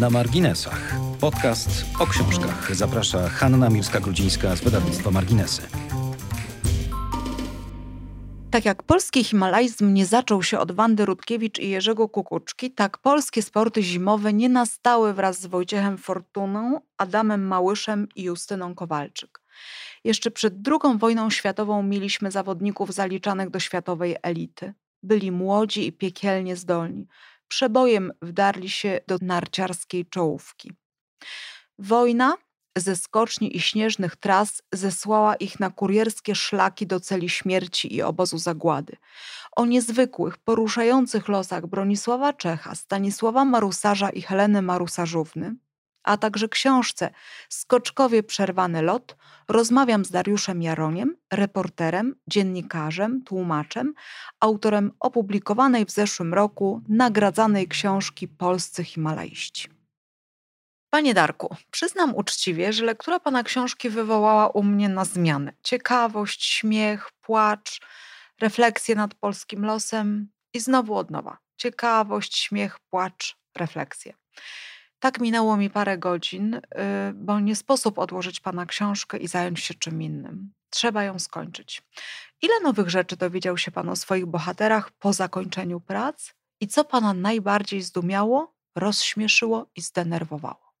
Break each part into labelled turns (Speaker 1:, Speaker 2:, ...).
Speaker 1: Na marginesach. Podcast o książkach. Zaprasza Hanna Mirska-Grudzińska z wydawnictwa Marginesy.
Speaker 2: Tak jak polski himalajzm nie zaczął się od Wandy Rutkiewicz i Jerzego Kukuczki, tak polskie sporty zimowe nie nastały wraz z Wojciechem Fortuną, Adamem Małyszem i Justyną Kowalczyk. Jeszcze przed II wojną światową mieliśmy zawodników zaliczanych do światowej elity. Byli młodzi i piekielnie zdolni. Przebojem wdarli się do narciarskiej czołówki. Wojna ze skoczni i śnieżnych tras zesłała ich na kurierskie szlaki do celi śmierci i obozu zagłady. O niezwykłych, poruszających losach Bronisława Czecha, Stanisława Marusarza i Heleny Marusarzówny, a także książce Skoczkowie przerwany lot rozmawiam z Dariuszem Jaroniem, reporterem, dziennikarzem, tłumaczem, autorem opublikowanej w zeszłym roku nagradzanej książki Polscy Himalaiści. Panie Darku, przyznam uczciwie, że lektura pana książki wywołała u mnie na zmianę. Ciekawość, śmiech, płacz, refleksję nad polskim losem i znowu od nowa. Ciekawość, śmiech, płacz, refleksję. Tak minęło mi parę godzin, y, bo nie sposób odłożyć pana książkę i zająć się czym innym. Trzeba ją skończyć. Ile nowych rzeczy dowiedział się pan o swoich bohaterach po zakończeniu prac i co pana najbardziej zdumiało, rozśmieszyło i zdenerwowało?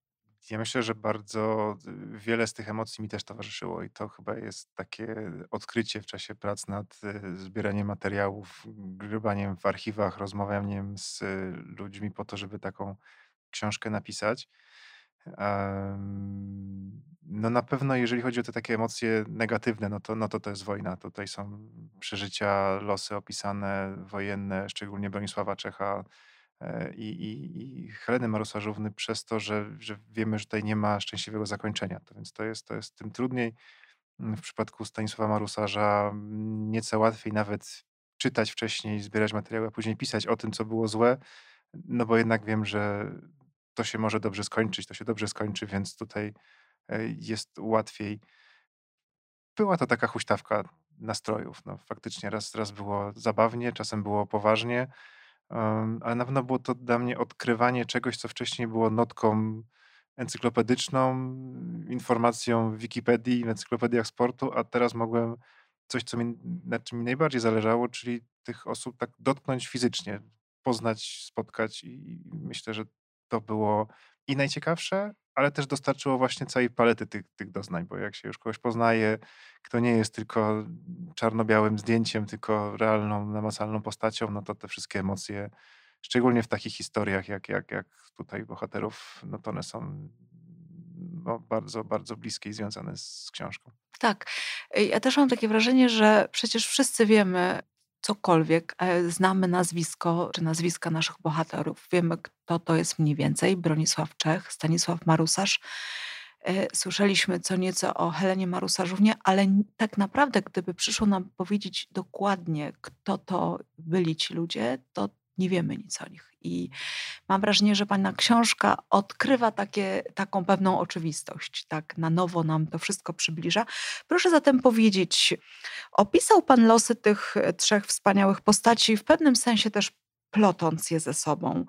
Speaker 3: Ja myślę, że bardzo y, wiele z tych emocji mi też towarzyszyło i to chyba jest takie odkrycie w czasie prac nad y, zbieraniem materiałów, grybaniem w archiwach, rozmawianiem z ludźmi po to, żeby taką książkę napisać. No na pewno, jeżeli chodzi o te takie emocje negatywne, no to, no to to jest wojna. Tutaj są przeżycia, losy opisane wojenne, szczególnie Bronisława Czecha e, i, i, i Heleny Marusarzówny przez to, że, że wiemy, że tutaj nie ma szczęśliwego zakończenia. To więc to jest, to jest tym trudniej. W przypadku Stanisława Marusarza nieco łatwiej nawet czytać wcześniej, zbierać materiały, a później pisać o tym, co było złe, no bo jednak wiem, że to się może dobrze skończyć, to się dobrze skończy, więc tutaj e, jest łatwiej. Była to taka huśtawka nastrojów. No, faktycznie raz, raz było zabawnie, czasem było poważnie, ale na pewno było to dla mnie odkrywanie czegoś, co wcześniej było notką encyklopedyczną, informacją w Wikipedii, w encyklopediach sportu, a teraz mogłem coś, co mi, na czym mi najbardziej zależało, czyli tych osób tak dotknąć fizycznie, poznać, spotkać i myślę, że to było i najciekawsze, ale też dostarczyło właśnie całej palety tych, tych doznań, bo jak się już kogoś poznaje, kto nie jest tylko czarno-białym zdjęciem, tylko realną, namacalną postacią, no to te wszystkie emocje, szczególnie w takich historiach jak, jak, jak tutaj bohaterów, no to one są no, bardzo, bardzo bliskie i związane z książką.
Speaker 2: Tak. Ja też mam takie wrażenie, że przecież wszyscy wiemy, cokolwiek, e, znamy nazwisko czy nazwiska naszych bohaterów. Wiemy, kto to jest mniej więcej. Bronisław Czech, Stanisław Marusarz. E, słyszeliśmy co nieco o Helenie Marusarzównie, ale tak naprawdę, gdyby przyszło nam powiedzieć dokładnie, kto to byli ci ludzie, to nie wiemy nic o nich. I mam wrażenie, że Pana książka odkrywa takie, taką pewną oczywistość, tak na nowo nam to wszystko przybliża. Proszę zatem powiedzieć, opisał Pan losy tych trzech wspaniałych postaci, w pewnym sensie też plotąc je ze sobą.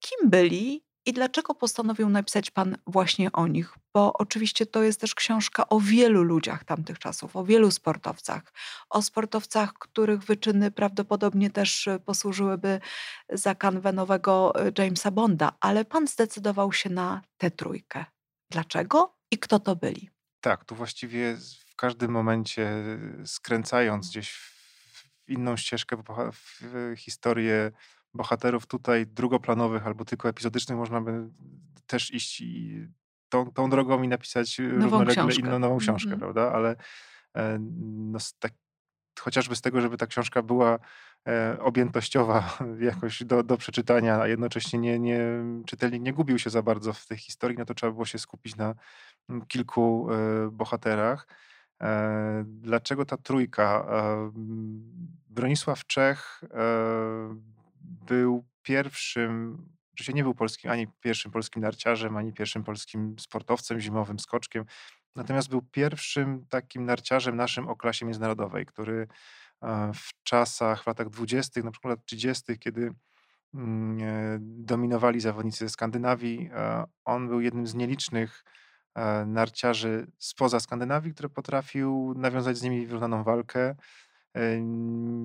Speaker 2: Kim byli i dlaczego postanowił napisać Pan właśnie o nich? Bo oczywiście to jest też książka o wielu ludziach tamtych czasów, o wielu sportowcach, o sportowcach, których wyczyny prawdopodobnie też e, posłużyłyby za kanwę nowego e, Jamesa Bonda, ale Pan zdecydował się na tę trójkę. Dlaczego i kto to byli?
Speaker 3: Tak, tu właściwie w każdym momencie skręcając gdzieś w inną ścieżkę, w historię bohaterów tutaj drugoplanowych albo tylko epizodycznych można by też iść i tą, tą drogą i napisać
Speaker 2: nową równolegle
Speaker 3: inną nową książkę, mm -hmm. prawda? Ale e, no, tak, chociażby z tego, żeby ta książka była e, objętościowa jakoś do, do przeczytania, a jednocześnie nie, nie, czytelnik nie gubił się za bardzo w tej historii, no to trzeba było się skupić na mm, kilku e, bohaterach. E, dlaczego ta trójka? E, Bronisław Czech e, był pierwszym, oczywiście nie był polskim, ani pierwszym polskim narciarzem, ani pierwszym polskim sportowcem zimowym, skoczkiem, natomiast był pierwszym takim narciarzem naszym o klasie międzynarodowej, który e, w czasach, w latach dwudziestych, na przykład lat 30., kiedy mm, e, dominowali zawodnicy ze Skandynawii. E, on był jednym z nielicznych narciarzy spoza Skandynawii, który potrafił nawiązać z nimi wyrównaną walkę. E,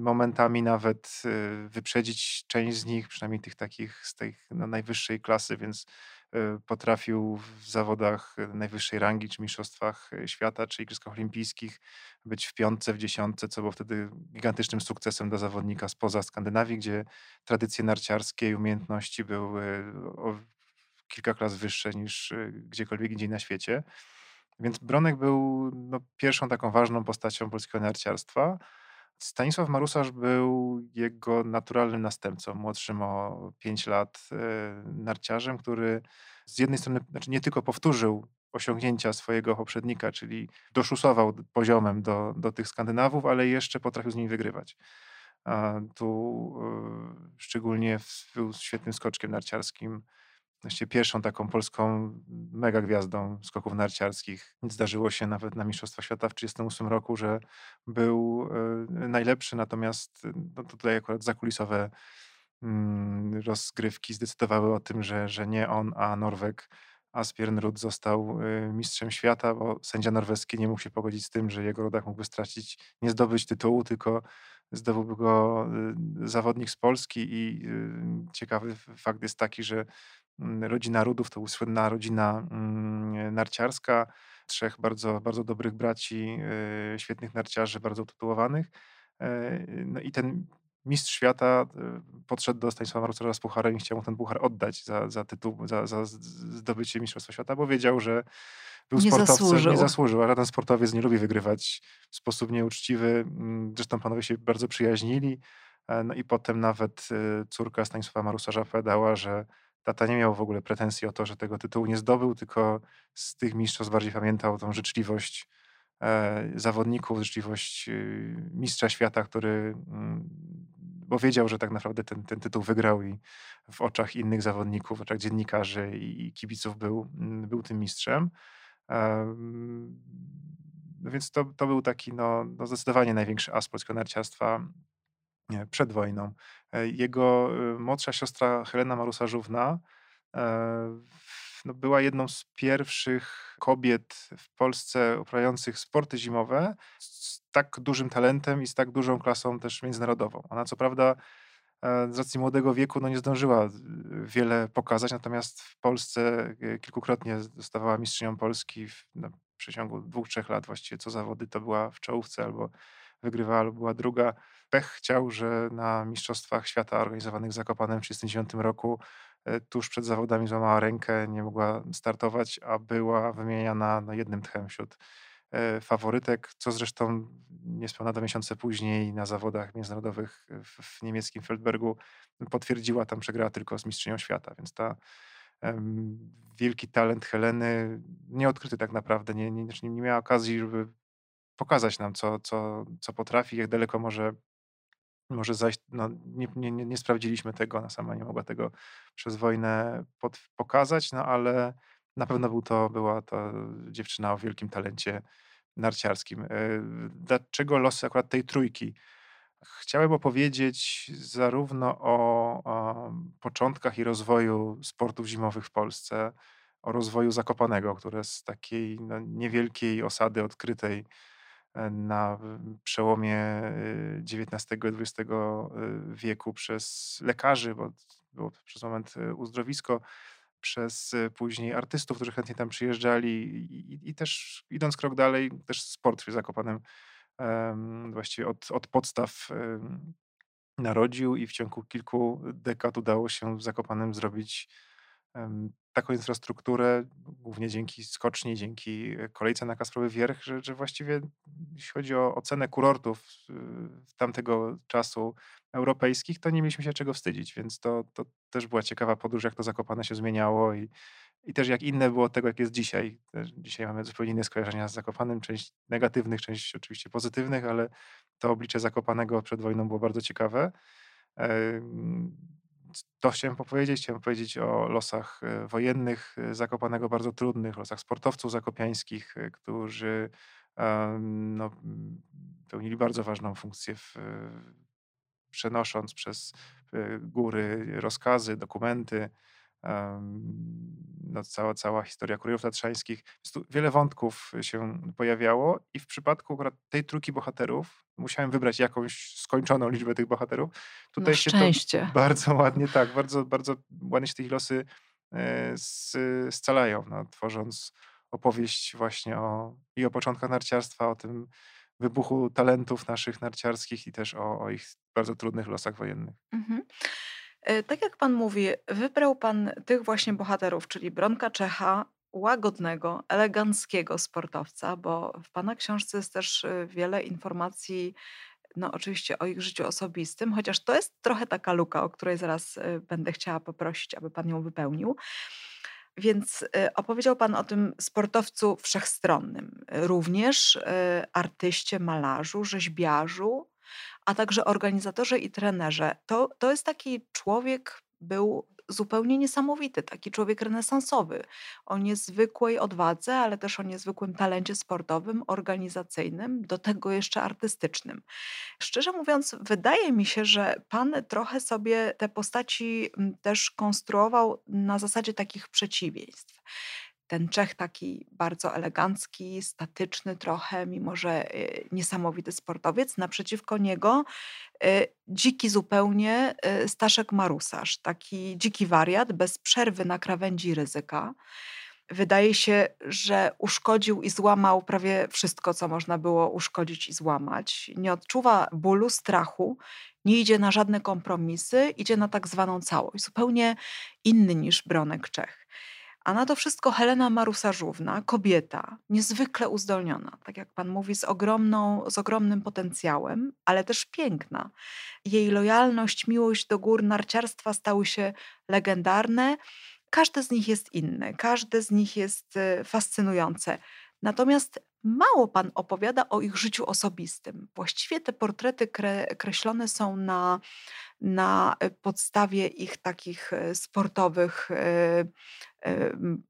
Speaker 3: Momentami nawet e, wyprzedzić część z nich, przynajmniej tych takich z tej no, najwyższej klasy, więc e, potrafił w zawodach najwyższej rangi, czy mistrzostwach świata, czy igrzyskach olimpijskich być w piątce, w dziesiątce, co było wtedy gigantycznym sukcesem dla zawodnika spoza Skandynawii, gdzie tradycje narciarskie i umiejętności były o kilka klas wyższe niż gdziekolwiek indziej na świecie. Więc Bronek był no, pierwszą taką ważną postacią polskiego narciarstwa. Stanisław Marusarz był jego naturalnym następcą, młodszym o 5 lat, e, narciarzem, który z jednej strony znaczy nie tylko powtórzył osiągnięcia swojego poprzednika, czyli doszusował poziomem do, do tych Skandynawów, ale jeszcze potrafił z nimi wygrywać. A tu e, szczególnie był świetnym skoczkiem narciarskim. Właściwie pierwszą taką polską mega gwiazdą skoków narciarskich. Zdarzyło się nawet na Mistrzostwach Świata w 1938 roku, że był e, najlepszy, natomiast e, no tutaj akurat zakulisowe mm, rozgrywki zdecydowały o tym, że, że nie on, a Norweg Asbjørn Ruud został e, mistrzem świata, bo sędzia norweski nie mógł się pogodzić z tym, że jego rodak mógłby stracić, nie zdobyć tytułu, tylko zdobyłby go zawodnik z Polski i ciekawy fakt jest taki, że rodzina Rudów to słynna rodzina mm, narciarska, trzech bardzo, bardzo dobrych braci, y, świetnych narciarzy, bardzo utytułowanych. E, No i ten mistrz świata y, podszedł do Stanisława Marusarza z pucharem i chciał mu ten puchar oddać za, za tytuł, za, za zdobycie Mistrzostwa Świata, bo wiedział, że był
Speaker 2: Nie
Speaker 3: sportowcem, nie
Speaker 2: zasłużył.
Speaker 3: zasłużył, a żaden sportowiec nie lubi wygrywać w sposób nieuczciwy. Mm, Zresztą panowie się bardzo przyjaźnili. E, No i potem nawet córka Stanisława Marusarza opowiadała, że tata nie miał w ogóle pretensji o to, że tego tytułu nie zdobył, tylko z tych mistrzostw bardziej pamiętał tą życzliwość e, zawodników, życzliwość y, mistrza świata, który, mm, bo wiedział, że tak naprawdę ten, ten tytuł wygrał i w oczach innych zawodników, w oczach dziennikarzy i, kibiców był, mm, był tym mistrzem. Em, No więc to, to był taki no, no zdecydowanie największy as polskiego narciarstwa nie, przed wojną. E, Jego y, młodsza siostra Helena Marusarzówna e, no, była jedną z pierwszych kobiet w Polsce uprawiających sporty zimowe z tak dużym talentem i z tak dużą klasą też międzynarodową. Ona co prawda e, z racji młodego wieku no, nie zdążyła wiele pokazać, natomiast w Polsce e, kilkukrotnie zostawała mistrzynią Polski w, no, w przeciągu dwóch, trzech lat właściwie co zawody to była w czołówce albo wygrywała albo była druga. Pech chciał, że na Mistrzostwach Świata organizowanych w Zakopanem w 1939 roku e, tuż przed zawodami złamała rękę, nie mogła startować, a była wymieniana no, jednym tchem wśród e, faworytek, co zresztą niespełna dwa miesiące później na zawodach międzynarodowych w, niemieckim Feldbergu potwierdziła, tam przegrała tylko z mistrzynią świata, więc ta wielki talent Heleny nieodkryty tak naprawdę, nie, nie, nie nie miała okazji, żeby pokazać nam, co, co, co potrafi, jak daleko może, może zajść. No, nie, nie, nie sprawdziliśmy tego, ona sama nie mogła tego przez wojnę pod, pokazać, no ale na pewno był to, była to dziewczyna o wielkim talencie narciarskim. E, Dlaczego losy akurat tej trójki? Chciałem opowiedzieć zarówno o, o początkach i rozwoju sportów zimowych w Polsce, o rozwoju Zakopanego, które z takiej no, niewielkiej osady odkrytej na w- przełomie y, XIX i XX y, wieku przez lekarzy, bo było przez moment y, uzdrowisko, przez później artystów, którzy chętnie tam przyjeżdżali i, i, też idąc krok dalej, też sport w Zakopanem em, właściwie od, od podstaw narodził i w ciągu kilku dekad udało się w Zakopanem zrobić taką infrastrukturę, głównie dzięki skoczni, dzięki e, kolejce na Kasprowy Wierch, że, że właściwie jeśli chodzi o ocenę kurortów y, tamtego czasu europejskich, to nie mieliśmy się czego wstydzić, więc to, to też była ciekawa podróż, jak to Zakopane się zmieniało i, i też jak inne było od tego, jak jest dzisiaj. Dzisiaj mamy zupełnie inne skojarzenia z Zakopanem, część negatywnych, część oczywiście pozytywnych, ale to oblicze Zakopanego przed wojną było bardzo ciekawe. To chciałem powiedzieć. Chciałem powiedzieć o losach e, wojennych e, Zakopanego, bardzo trudnych, losach sportowców zakopiańskich, e, którzy no, pełnili bardzo ważną funkcję w, przenosząc przez góry rozkazy, dokumenty, no, cała, cała historia Kurierów Tatrzańskich. Wiele wątków się pojawiało i w przypadku akurat tej trójki bohaterów musiałem wybrać jakąś skończoną liczbę tych bohaterów.
Speaker 2: Tutaj
Speaker 3: się to bardzo ładnie, tak, bardzo, bardzo ładnie się te losy e, scalają, no, tworząc opowieść właśnie o, i o początkach narciarstwa, o tym wybuchu talentów naszych narciarskich i też o, o ich bardzo trudnych losach wojennych. Mhm.
Speaker 2: E, tak jak pan mówi, wybrał pan tych właśnie bohaterów, czyli Bronka Czecha, łagodnego, eleganckiego sportowca, bo w pana książce jest też e, wiele informacji, no oczywiście o ich życiu osobistym, chociaż to jest trochę taka luka, o której zaraz e, będę chciała poprosić, aby pan ją wypełnił. Więc opowiedział Pan o tym sportowcu wszechstronnym, również artyście, malarzu, rzeźbiarzu, a także organizatorze i trenerze. To, to jest taki człowiek, był zupełnie niesamowity, taki człowiek renesansowy, o niezwykłej odwadze, ale też o niezwykłym talencie sportowym, organizacyjnym, do tego jeszcze artystycznym. Szczerze mówiąc, wydaje mi się, że pan trochę sobie te postaci mm, też konstruował na zasadzie takich przeciwieństw ten Czech taki bardzo elegancki, statyczny trochę, mimo że y, niesamowity sportowiec. Naprzeciwko niego y, dziki zupełnie y, Staszek Marusarz, taki dziki wariat, bez przerwy na krawędzi ryzyka. Wydaje się, że uszkodził i złamał prawie wszystko, co można było uszkodzić i złamać. Nie odczuwa bólu, strachu, nie idzie na żadne kompromisy, idzie na tak zwaną całość, zupełnie inny niż Bronek Czech. A na to wszystko Helena Marusarzówna, kobieta, niezwykle uzdolniona, tak jak pan mówi, z, ogromną, z ogromnym potencjałem, ale też piękna. Jej lojalność, miłość do gór narciarstwa stały się legendarne. Każde z nich jest inne, każde z nich jest e, fascynujące. Natomiast mało pan opowiada o ich życiu osobistym. Właściwie te portrety kre, kreślone są na, na e, podstawie ich takich e, sportowych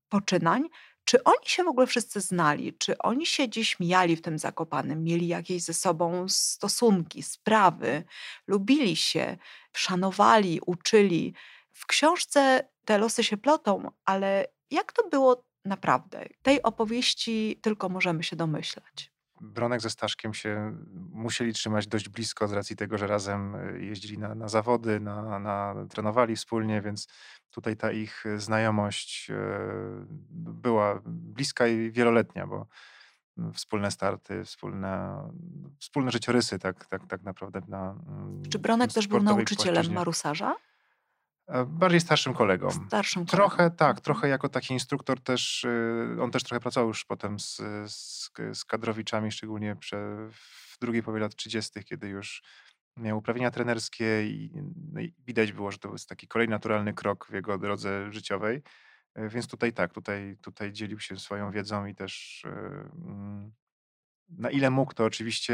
Speaker 2: poczynań. Czy oni się w ogóle wszyscy znali? Czy oni się gdzieś mijali w tym Zakopanym? Mieli jakieś ze sobą stosunki, sprawy? Lubili się, szanowali, uczyli? W książce te losy się plotą, ale jak to było naprawdę? Tej opowieści tylko możemy się domyślać.
Speaker 3: Bronek ze Staszkiem się musieli trzymać dość blisko z racji tego, że razem e, jeździli na, na zawody, na, na, trenowali wspólnie, więc tutaj ta ich znajomość e, była bliska i wieloletnia, bo wspólne starty, wspólne, wspólne życiorysy tak, tak, tak naprawdę. Na,
Speaker 2: Czy Bronek też był nauczycielem płaszczyźnie. marusarza?
Speaker 3: E, bardziej starszym kolegą.
Speaker 2: Starszym
Speaker 3: kolegą. Trochę tak, mhm. trochę jako taki instruktor też, y, on też trochę pracował już potem z, z, z kadrowiczami, szczególnie prze, w drugiej połowie lat 30., kiedy już miał uprawnienia trenerskie i, no i widać było, że to jest taki kolejny naturalny krok w jego drodze życiowej. E, więc tutaj tak, tutaj, tutaj dzielił się swoją wiedzą i też y, mm, na ile mógł, to oczywiście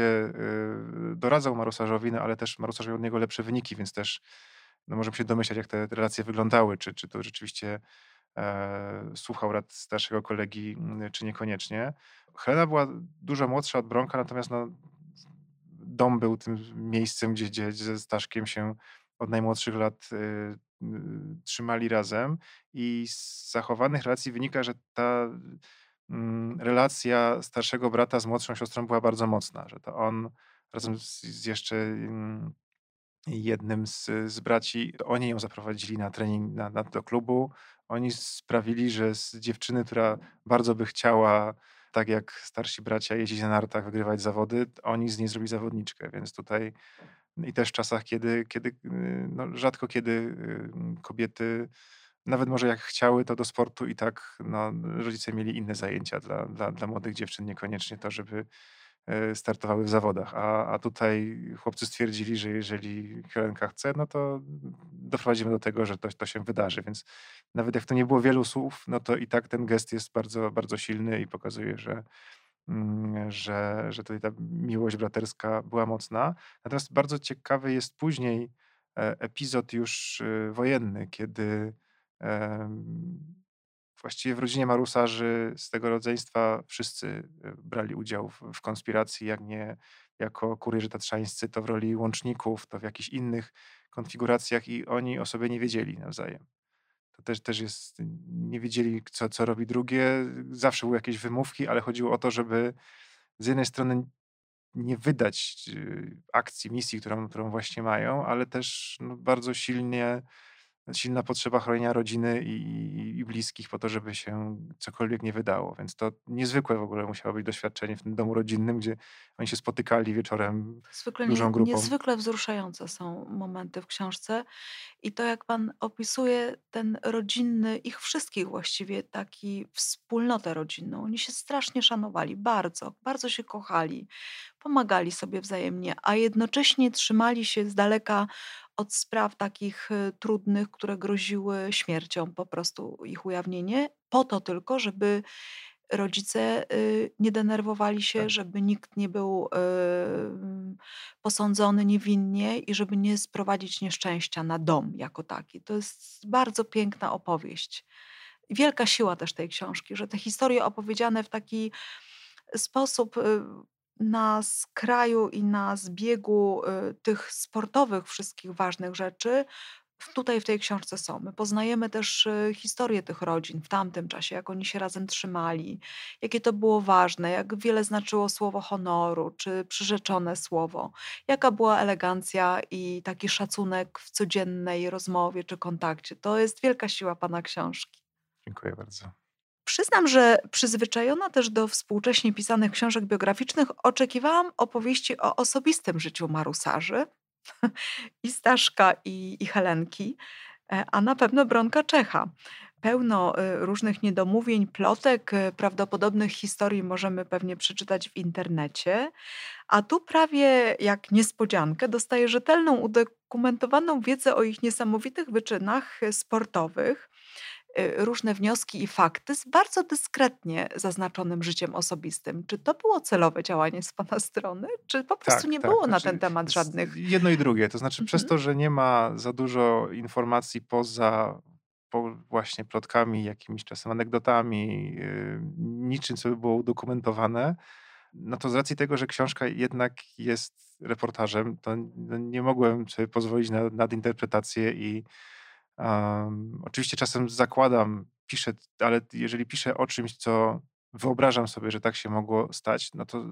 Speaker 3: y, doradzał Marosarzowi, no ale też Marosarz miał od niego lepsze wyniki, więc też no możemy się domyślać, jak te relacje wyglądały, czy, czy to rzeczywiście e, słuchał rad starszego kolegi, mm, czy niekoniecznie. Helena była dużo młodsza od Bronka, natomiast no, dom był tym miejscem, gdzie, gdzie ze Staszkiem się od najmłodszych lat y, y, trzymali razem i z zachowanych relacji wynika, że ta y, relacja starszego brata z młodszą siostrą była bardzo mocna, że to on razem z, z jeszcze jednym z, z braci, oni ją zaprowadzili na trening na, na, do klubu. Oni sprawili, że z dziewczyny, która bardzo by chciała, tak jak starsi bracia, jeździć na nartach, wygrywać zawody, oni z niej zrobili zawodniczkę, więc tutaj i też w czasach, kiedy, kiedy y, no, rzadko kiedy y, kobiety, nawet może jak chciały, to do sportu i tak no, rodzice mieli inne zajęcia dla, dla, dla młodych dziewczyn, niekoniecznie to, żeby startowały w zawodach. A, a tutaj chłopcy stwierdzili, że jeżeli Helenka chce, no to doprowadzimy do tego, że to, to się wydarzy. Więc nawet jak to nie było wielu słów, no to i tak ten gest jest bardzo, bardzo silny i pokazuje, że, mm, że, że tutaj ta miłość braterska była mocna. Natomiast bardzo ciekawy jest później e, epizod już e, wojenny, kiedy właściwie w rodzinie marusarzy z tego rodzeństwa wszyscy y, brali udział w, w konspiracji, jak nie jako kurierzy tatrzańscy, to w roli łączników, to w jakichś innych konfiguracjach i oni o sobie nie wiedzieli nawzajem. To też, też jest, nie wiedzieli, co, co robi drugie. Zawsze były jakieś wymówki, ale chodziło o to, żeby z jednej strony nie wydać y, akcji, misji, którą, którą właśnie mają, ale też no, bardzo silnie silna potrzeba chronienia rodziny i, i, i, bliskich po to, żeby się cokolwiek nie wydało. Więc to niezwykłe w ogóle musiało być doświadczenie w tym domu rodzinnym, gdzie oni się spotykali wieczorem
Speaker 2: Zwykle
Speaker 3: dużą grupą.
Speaker 2: niezwykle wzruszające są momenty w książce i to jak pan opisuje ten rodzinny, ich wszystkich właściwie, taki wspólnotę rodzinną. Oni się strasznie szanowali, bardzo, bardzo się kochali, pomagali sobie wzajemnie, a jednocześnie trzymali się z daleka od spraw takich y, trudnych, które groziły śmiercią, po prostu ich ujawnienie, po to tylko, żeby rodzice y, nie denerwowali się,
Speaker 3: Tak.
Speaker 2: żeby nikt nie był y, posądzony niewinnie i żeby nie sprowadzić nieszczęścia na dom jako taki. To jest bardzo piękna opowieść. Wielka siła też tej książki, że te historie opowiedziane w taki sposób na skraju i na zbiegu y, tych sportowych wszystkich ważnych rzeczy tutaj w tej książce są. My poznajemy też y, historię tych rodzin w tamtym czasie, jak oni się razem trzymali, jakie to było ważne, jak wiele znaczyło słowo honoru czy przyrzeczone słowo, jaka była elegancja i taki szacunek w codziennej rozmowie czy kontakcie. To jest wielka siła pana książki.
Speaker 3: Dziękuję bardzo.
Speaker 2: Przyznam, że przyzwyczajona też do współcześnie pisanych książek biograficznych, oczekiwałam opowieści o osobistym życiu marusarzy i Staszka i, i Helenki, e, a na pewno Bronka Czecha. Pełno e, różnych niedomówień, plotek, e, prawdopodobnych historii możemy pewnie przeczytać w internecie, a tu prawie jak niespodziankę dostaję rzetelną, udokumentowaną wiedzę o ich niesamowitych wyczynach sportowych różne wnioski i fakty z bardzo dyskretnie zaznaczonym życiem osobistym. Czy to było celowe działanie z Pana strony, czy po prostu
Speaker 3: Tak,
Speaker 2: nie
Speaker 3: tak.
Speaker 2: było na
Speaker 3: Znaczy,
Speaker 2: ten temat żadnych.
Speaker 3: Jedno i drugie. To znaczy, przez
Speaker 2: Mhm.
Speaker 3: to, że nie ma za dużo informacji poza po właśnie plotkami, jakimiś czasem anegdotami, yy, niczym, co by było udokumentowane, no to z racji tego, że książka jednak jest reportażem, to no nie mogłem sobie pozwolić na nadinterpretację i Um, oczywiście czasem zakładam, piszę, ale jeżeli piszę o czymś, co wyobrażam sobie, że tak się mogło stać, no to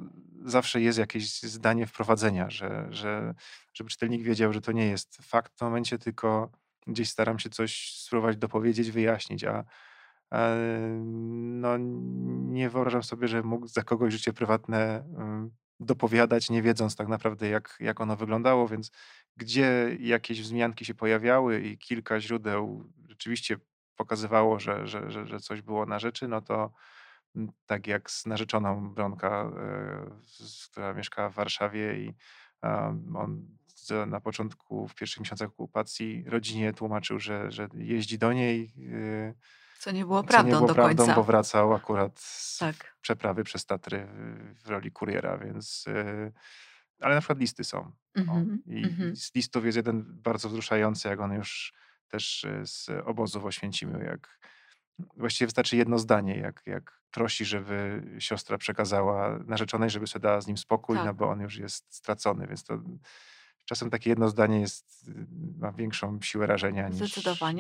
Speaker 3: zawsze jest jakieś zdanie wprowadzenia, że, że, żeby czytelnik wiedział, że to nie jest fakt w tym momencie, tylko gdzieś staram się coś spróbować dopowiedzieć, wyjaśnić, a no, nie wyobrażam sobie, że mógł za kogoś życie prywatne dopowiadać, nie wiedząc tak naprawdę, jak, jak ono wyglądało, więc gdzie jakieś wzmianki się pojawiały i kilka źródeł rzeczywiście pokazywało, że, że, że, że coś było na rzeczy, no to mm, tak jak z narzeczoną Bronka, e, która mieszkała w Warszawie i on na początku, w pierwszych miesiącach okupacji rodzinie tłumaczył, że, że jeździ do niej. E,
Speaker 2: co nie było prawdą
Speaker 3: nie było
Speaker 2: do
Speaker 3: prawdą,
Speaker 2: końca.
Speaker 3: bo wracał akurat z
Speaker 2: Tak.
Speaker 3: przeprawy przez Tatry w roli kuriera, więc... E, ale na przykład listy są. O,
Speaker 2: Mhm,
Speaker 3: I
Speaker 2: mhm.
Speaker 3: z listów jest jeden bardzo wzruszający, jak on już też e, z obozu w Oświęcimiu, jak właściwie wystarczy jedno zdanie, jak, jak prosi, żeby siostra przekazała narzeczonej, żeby sobie dała z nim spokój, no
Speaker 2: Tak.
Speaker 3: bo on już jest stracony, więc to czasem takie jedno zdanie jest, y, ma większą siłę rażenia niż,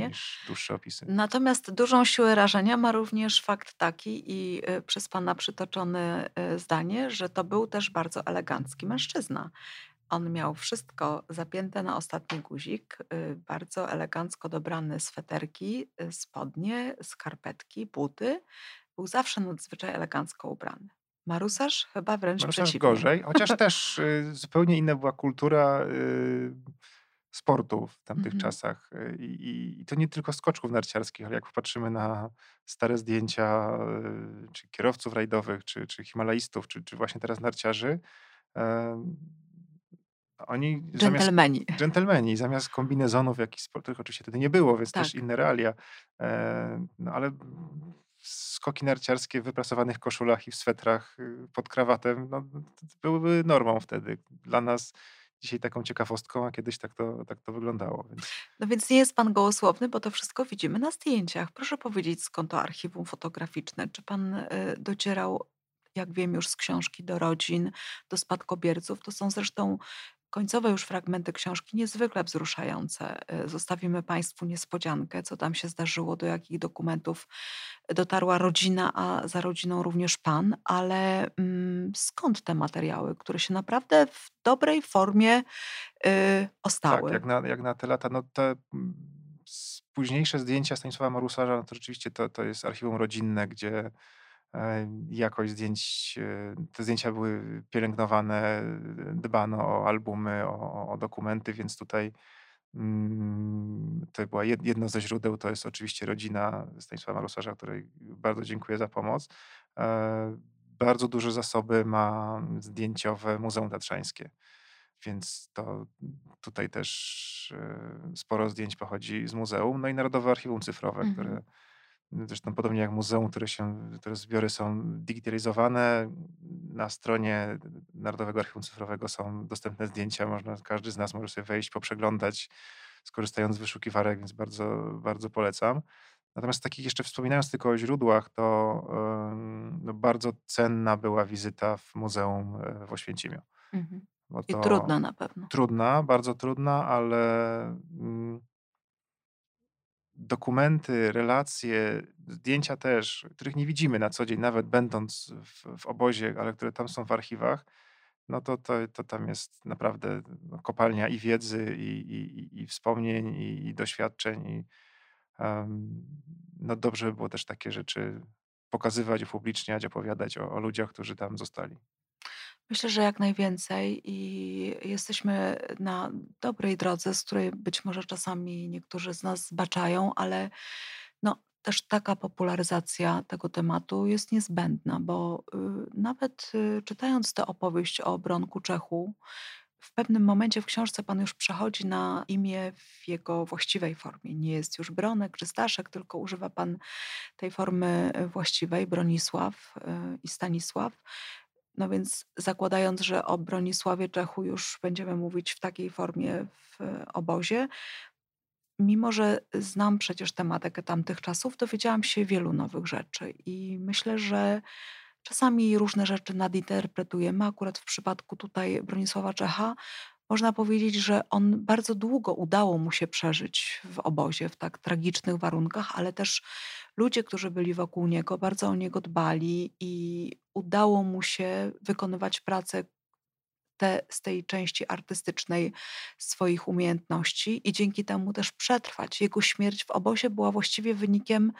Speaker 3: niż dłuższe opisy.
Speaker 2: Natomiast dużą siłę rażenia ma również fakt taki i y, przez Pana przytoczone y, zdanie, że to był też bardzo elegancki mężczyzna. On miał wszystko zapięte na ostatni guzik, bardzo elegancko dobrane sweterki, spodnie, skarpetki, buty. Był zawsze nadzwyczaj elegancko ubrany. Marusarz chyba wręcz
Speaker 3: Marusarz
Speaker 2: przeciwnie.
Speaker 3: gorzej, chociaż też y, zupełnie inna była kultura y, sportu w tamtych
Speaker 2: Mhm.
Speaker 3: czasach. Y, I, i, to nie tylko skoczków narciarskich, ale jak popatrzymy na stare zdjęcia y, czy kierowców rajdowych, czy, czy himalaistów, czy, czy właśnie teraz narciarzy, oni zamiast
Speaker 2: Dżentelmeni.
Speaker 3: dżentelmeni, zamiast kombinezonów jakichś sportowych, oczywiście wtedy nie było, więc też
Speaker 2: Tak.
Speaker 3: inne realia, e, no ale skoki narciarskie w wyprasowanych koszulach i w swetrach y, pod krawatem, no, byłyby normą wtedy. Dla nas dzisiaj taką ciekawostką, a kiedyś tak to, tak to wyglądało. Więc...
Speaker 2: No więc nie jest pan gołosłowny, bo to wszystko widzimy na zdjęciach. Proszę powiedzieć, skąd to archiwum fotograficzne? Czy pan y, docierał, jak wiem, już z książki do rodzin, do spadkobierców? To są zresztą końcowe już fragmenty książki niezwykle wzruszające. Y, zostawimy Państwu niespodziankę, co tam się zdarzyło, do jakich dokumentów dotarła rodzina, a za rodziną również Pan, ale mm, skąd te materiały, które się naprawdę w dobrej formie y,
Speaker 3: Tak,
Speaker 2: ostały?
Speaker 3: jak na, jak na te lata, no te mm, późniejsze zdjęcia Stanisława Marusarza, no to rzeczywiście to, to jest archiwum rodzinne, gdzie e, jakość zdjęć, e, te zdjęcia były pielęgnowane, dbano o albumy, o, o dokumenty, więc tutaj mm, to była jed- jedno ze źródeł, to jest oczywiście rodzina Stanisława Marusarza, której bardzo dziękuję za pomoc. E, Bardzo duże zasoby ma zdjęciowe Muzeum Tatrzańskie. Więc to tutaj też e, sporo zdjęć pochodzi z muzeum. No i Narodowe Archiwum Cyfrowe,
Speaker 2: Mhm.
Speaker 3: które zresztą podobnie jak muzeum, które się, które zbiory są digitalizowane. Na stronie Narodowego Archiwum Cyfrowego są dostępne zdjęcia. Można, każdy z nas może sobie wejść, poprzeglądać, skorzystając z wyszukiwarek, więc bardzo, bardzo polecam. Natomiast takich jeszcze wspominając tylko o źródłach, to no, bardzo cenna była wizyta w muzeum e, w Oświęcimiu.
Speaker 2: Mhm. I trudna na pewno.
Speaker 3: trudna, bardzo trudna, ale mm, dokumenty, relacje, zdjęcia też, których nie widzimy na co dzień, nawet będąc w, w obozie, ale które tam są w archiwach, no to, to, to tam jest naprawdę no, kopalnia i wiedzy, i, i, i- wspomnień, i, i doświadczeń. I, em, no dobrze by było też takie rzeczy pokazywać, upubliczniać, opowiadać o, o ludziach, którzy tam zostali.
Speaker 2: Myślę, że jak najwięcej i jesteśmy na dobrej drodze, z której być może czasami niektórzy z nas zbaczają, ale no, też taka popularyzacja tego tematu jest niezbędna, bo y, nawet y, czytając tę opowieść o Bronku Czechu, w pewnym momencie w książce pan już przechodzi na imię w jego właściwej formie. Nie jest już Bronek czy Staszek, tylko używa pan tej formy y, właściwej, Bronisław i Stanisław. No więc zakładając, że o Bronisławie Czechu już będziemy mówić w takiej formie w obozie, mimo że znam przecież tematykę tamtych czasów, dowiedziałam się wielu nowych rzeczy i myślę, że czasami różne rzeczy nadinterpretujemy. Akurat w przypadku tutaj Bronisława Czecha można powiedzieć, że on bardzo długo udało mu się przeżyć w obozie w tak tragicznych warunkach, ale też ludzie, którzy byli wokół niego, bardzo o niego dbali i udało mu się wykonywać pracę te, z tej części artystycznej swoich umiejętności i dzięki temu też przetrwać. Jego śmierć w obozie była właściwie wynikiem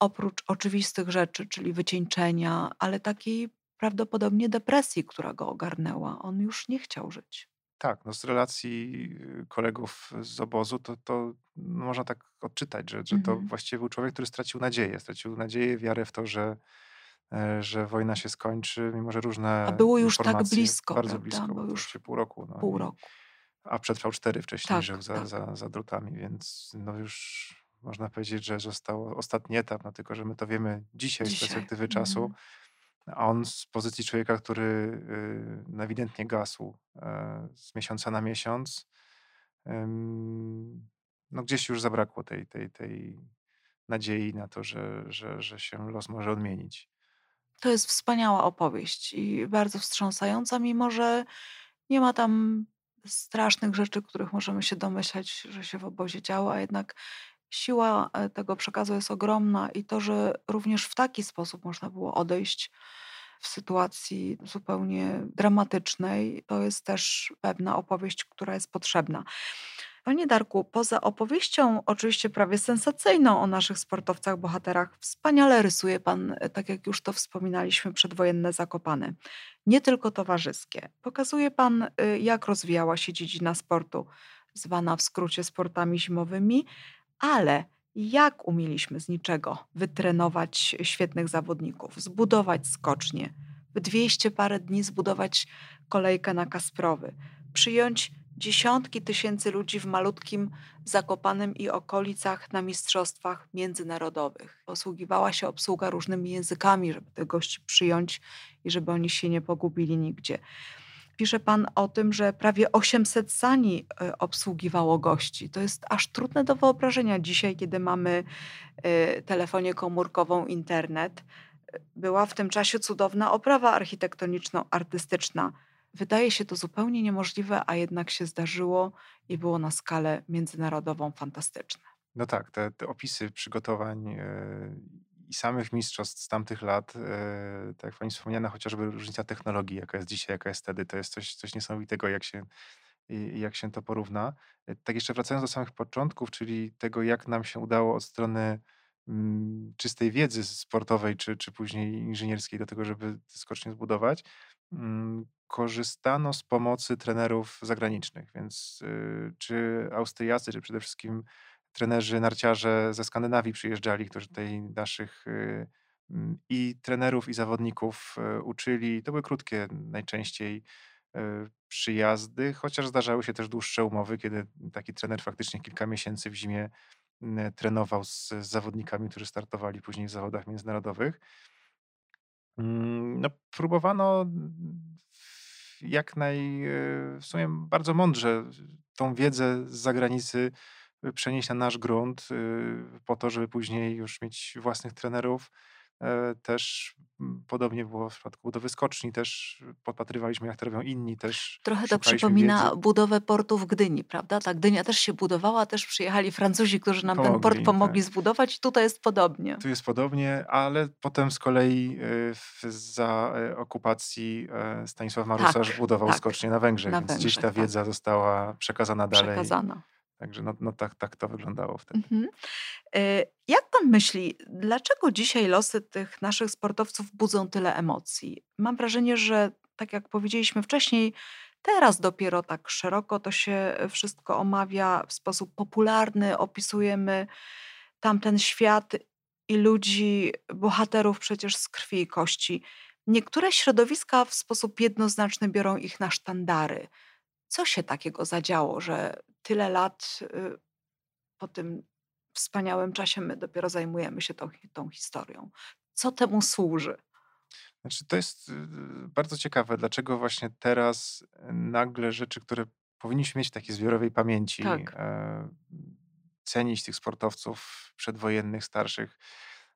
Speaker 2: oprócz oczywistych rzeczy, czyli wycieńczenia, ale takiej prawdopodobnie depresji, która go ogarnęła. On już nie chciał żyć.
Speaker 3: Tak, no z relacji y, kolegów z obozu to, to można tak odczytać, że, że to
Speaker 2: Mhm.
Speaker 3: właściwie był człowiek, który stracił nadzieję. Stracił nadzieję, wiarę w to, że, e, że wojna się skończy, mimo że
Speaker 2: A
Speaker 3: różne
Speaker 2: było już tak blisko,
Speaker 3: bardzo
Speaker 2: prawda?
Speaker 3: blisko, to
Speaker 2: już
Speaker 3: pół roku. No,
Speaker 2: pół
Speaker 3: i,
Speaker 2: roku.
Speaker 3: a przetrwał cztery wcześniej,
Speaker 2: Tak,
Speaker 3: żył za,
Speaker 2: tak.
Speaker 3: za, za drutami, więc no już można powiedzieć, że został ostatni etap, no tylko że my to wiemy dzisiaj z
Speaker 2: Dzisiaj.
Speaker 3: perspektywy czasu.
Speaker 2: Mhm.
Speaker 3: A on z pozycji człowieka, który y, ewidentnie gasł e, z miesiąca na miesiąc, no gdzieś już zabrakło tej, tej, tej nadziei na to, że, że, że się los może odmienić.
Speaker 2: To jest wspaniała opowieść i bardzo wstrząsająca, mimo że nie ma tam strasznych rzeczy, których możemy się domyślać, że się w obozie działo, a jednak siła e, tego przekazu jest ogromna i to, że również w taki sposób można było odejść w sytuacji zupełnie dramatycznej, to jest też pewna opowieść, która jest potrzebna. Panie Darku, poza opowieścią, oczywiście prawie sensacyjną o naszych sportowcach, bohaterach, wspaniale rysuje Pan, e, tak jak już to wspominaliśmy, przedwojenne Zakopane. Nie tylko towarzyskie. Pokazuje Pan, y, jak rozwijała się dziedzina sportu, zwana w skrócie sportami zimowymi, ale jak umieliśmy z niczego wytrenować świetnych zawodników, zbudować skocznie, w 200 parę dni zbudować kolejkę na Kasprowy, przyjąć dziesiątki tysięcy ludzi w malutkim Zakopanem i okolicach na mistrzostwach międzynarodowych. Posługiwała się obsługa różnymi językami, żeby tych gości przyjąć i żeby oni się nie pogubili nigdzie. Pisze pan o tym, że prawie 800 sani e, obsługiwało gości. To jest aż trudne do wyobrażenia dzisiaj, kiedy mamy e, telefonię komórkową, internet. Była w tym czasie cudowna oprawa architektoniczno-artystyczna. Wydaje się to zupełnie niemożliwe, a jednak się zdarzyło i było na skalę międzynarodową fantastyczne.
Speaker 3: No tak, te, te opisy przygotowań e, i samych mistrzostw z tamtych lat, e, tak jak pani wspomniana, chociażby różnica technologii, jaka jest dzisiaj, jaka jest wtedy, to jest coś, coś niesamowitego, jak się, jak się to porówna. E, tak jeszcze wracając do samych początków, czyli tego, jak nam się udało od strony mm, czystej wiedzy sportowej, czy, czy później inżynierskiej do tego, żeby skocznie zbudować, mm, korzystano z pomocy trenerów zagranicznych, więc y, czy Austriacy, czy przede wszystkim trenerzy narciarze ze Skandynawii przyjeżdżali, którzy tutaj naszych y, mm, i trenerów, i zawodników y, uczyli. To były krótkie najczęściej y, przyjazdy, chociaż zdarzały się też dłuższe umowy, kiedy taki trener faktycznie kilka miesięcy w zimie trenował z, zawodnikami, którzy startowali później w zawodach międzynarodowych. Mm, no, próbowano jak naj, w sumie bardzo mądrze tą wiedzę z zagranicy przenieść na nasz grunt, y, po to, żeby później już mieć własnych trenerów. E, też podobnie było w przypadku budowy skoczni, też podpatrywaliśmy, jak to robią inni, też
Speaker 2: Trochę to przypomina
Speaker 3: wiedzy.
Speaker 2: budowę portu w Gdyni, prawda? Tak, Gdynia też się budowała, też przyjechali Francuzi, którzy nam ten port pomogli tak. zbudować tutaj jest podobnie.
Speaker 3: Tu jest podobnie, ale potem z kolei y, za e, okupacji e, Stanisław Marusarz tak, budował tak, skocznie na Węgrzech, na więc Węgrzech, gdzieś ta tak. wiedza została przekazana dalej.
Speaker 2: Przekazana.
Speaker 3: Także no, no tak, tak to wyglądało wtedy. Mhm.
Speaker 2: E, jak pan myśli, dlaczego dzisiaj losy tych naszych sportowców budzą tyle emocji? Mam wrażenie, że tak jak powiedzieliśmy wcześniej, teraz dopiero tak szeroko to się wszystko omawia w sposób popularny, opisujemy tamten świat i ludzi, bohaterów przecież z krwi i kości. Niektóre środowiska w sposób jednoznaczny biorą ich na sztandary. Co się takiego zadziało, że tyle lat y, po tym wspaniałym czasie my dopiero zajmujemy się tą, tą historią? Co temu służy?
Speaker 3: Znaczy, to jest y, bardzo ciekawe, dlaczego właśnie teraz nagle rzeczy, które powinniśmy mieć w takiej zbiorowej pamięci,
Speaker 2: Tak.
Speaker 3: e, cenić tych sportowców przedwojennych, starszych,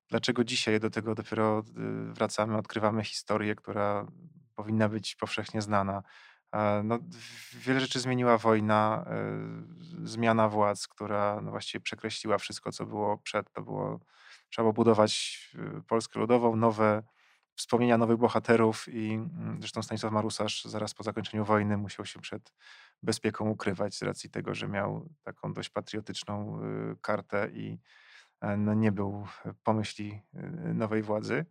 Speaker 3: dlaczego dzisiaj do tego dopiero y, wracamy, odkrywamy historię, która powinna być powszechnie znana. E, no, wiele rzeczy zmieniła wojna, e, zmiana władz, która no właściwie przekreśliła wszystko, co było przed. To było, trzeba było budować e, Polskę Ludową, nowe wspomnienia nowych bohaterów i mm, zresztą Stanisław Marusarz zaraz po zakończeniu wojny musiał się przed bezpieką ukrywać z racji tego, że miał taką dość patriotyczną kartę i no, nie był pomyśli nowej władzy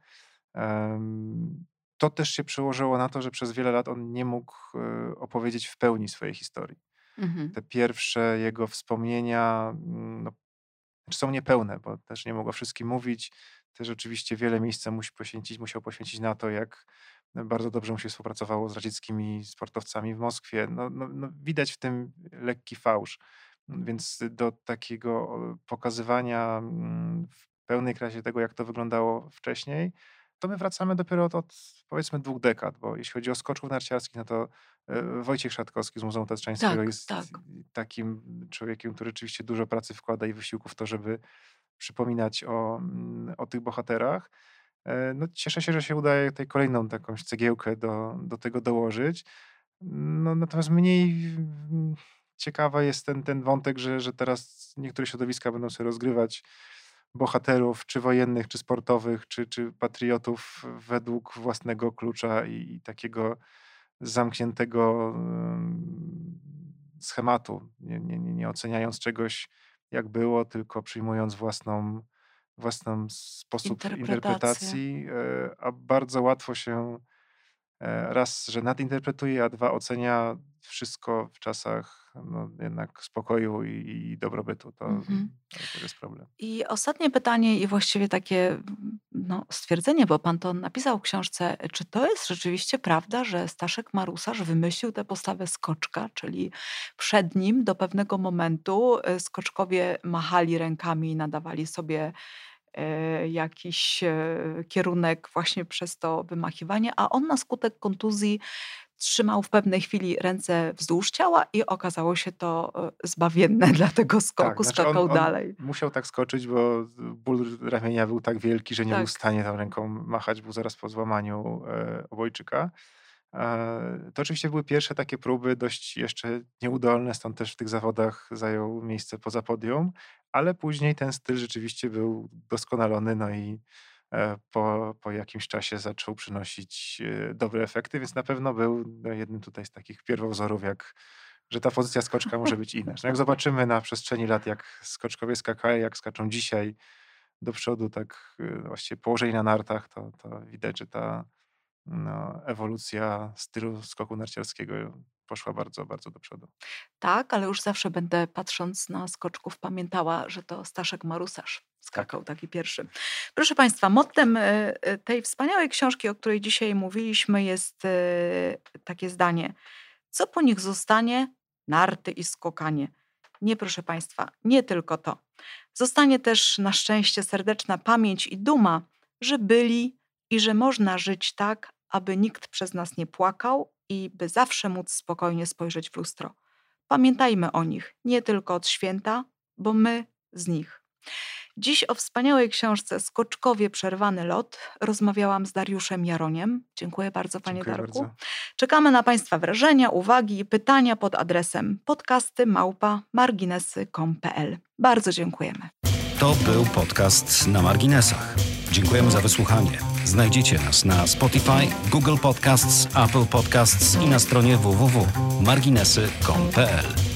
Speaker 3: to też się przełożyło na to, że przez wiele lat on nie mógł e, opowiedzieć w pełni swojej historii. Mhm. Te pierwsze jego wspomnienia mm, no, znaczy są niepełne, bo też nie mogło wszystkim mówić. Też oczywiście wiele miejsca musi poświęcić, musiał poświęcić na to, jak bardzo dobrze mu się współpracowało z radzieckimi sportowcami w Moskwie. No, no, no widać w tym lekki fałsz. Więc do takiego pokazywania mm, w pełnej krasie tego, jak to wyglądało wcześniej, to my wracamy dopiero od, od powiedzmy dwóch dekad, bo jeśli chodzi o skoczków narciarskich, no to e, Wojciech Szatkowski z Muzeum Tatrzańskiego
Speaker 2: Tak,
Speaker 3: jest
Speaker 2: tak.
Speaker 3: takim człowiekiem, który rzeczywiście dużo pracy wkłada i wysiłku w to, żeby przypominać o, mm, o tych bohaterach. E, no, cieszę się, że się udaje tutaj kolejną takąś cegiełkę do, do tego dołożyć. No, natomiast mniej ciekawa jest ten, ten wątek, że, że teraz niektóre środowiska będą sobie rozgrywać bohaterów, czy wojennych, czy sportowych, czy, czy patriotów według własnego klucza i, i takiego zamkniętego schematu, nie, nie, nie oceniając czegoś jak było, tylko przyjmując własną, własny sposób interpretacji, e, a bardzo łatwo się e, raz, że nadinterpretuje, a dwa ocenia wszystko w czasach no, jednak spokoju i, i dobrobytu. To, Mhm. to jest problem.
Speaker 2: I ostatnie pytanie i właściwie takie no, stwierdzenie, bo pan to napisał w książce. Czy to jest rzeczywiście prawda, że Staszek Marusarz wymyślił tę postawę skoczka, czyli przed nim do pewnego momentu e, skoczkowie machali rękami i nadawali sobie e, jakiś e, kierunek właśnie przez to wymachiwanie, a on na skutek kontuzji trzymał w pewnej chwili ręce wzdłuż ciała i okazało się to e, zbawienne dla tego skoku.
Speaker 3: znaczy
Speaker 2: Skakał
Speaker 3: on
Speaker 2: dalej.
Speaker 3: musiał tak skoczyć, bo ból ramienia był tak wielki, że nie był
Speaker 2: Tak.
Speaker 3: w stanie tą ręką machać, był zaraz po złamaniu e, obojczyka. E, To oczywiście były pierwsze takie próby, dość jeszcze nieudolne, stąd też w tych zawodach zajął miejsce poza podium, ale później ten styl rzeczywiście był doskonalony, no i po, po jakimś czasie zaczął przynosić e, dobre efekty, więc na pewno był no, jednym tutaj z takich pierwowzorów, jak, że ta pozycja skoczka może być inna. Jak zobaczymy na przestrzeni lat, jak skoczkowie skakają, jak skaczą dzisiaj do przodu, tak e, właściwie położeni na nartach, to, to widać, że ta no, ewolucja stylu skoku narciarskiego poszła bardzo, bardzo do przodu.
Speaker 2: Tak, ale już zawsze będę patrząc na skoczków pamiętała, że to Staszek Marusarz skakał taki pierwszy. Proszę Państwa, mottem e, e, tej wspaniałej książki, o której dzisiaj mówiliśmy, jest e, takie zdanie. Co po nich zostanie? Narty i skokanie. Nie, proszę Państwa, nie tylko to. Zostanie też na szczęście serdeczna pamięć i duma, że byli i że można żyć tak, aby nikt przez nas nie płakał i by zawsze móc spokojnie spojrzeć w lustro. Pamiętajmy o nich, nie tylko od święta, bo my z nich. Dziś o wspaniałej książce Skoczkowie Przerwany Lot rozmawiałam z Dariuszem Jaroniem. Dziękuję bardzo, panie
Speaker 3: Dziękuję
Speaker 2: Darku.
Speaker 3: bardzo.
Speaker 2: Czekamy na Państwa wrażenia, uwagi i pytania pod adresem podcasty małpa marginesy.com.pl. Bardzo dziękujemy.
Speaker 1: To był podcast na marginesach. Dziękujemy za wysłuchanie. Znajdziecie nas na Spotify, Google Podcasts, Apple Podcasts i na stronie www.marginesy.com.pl.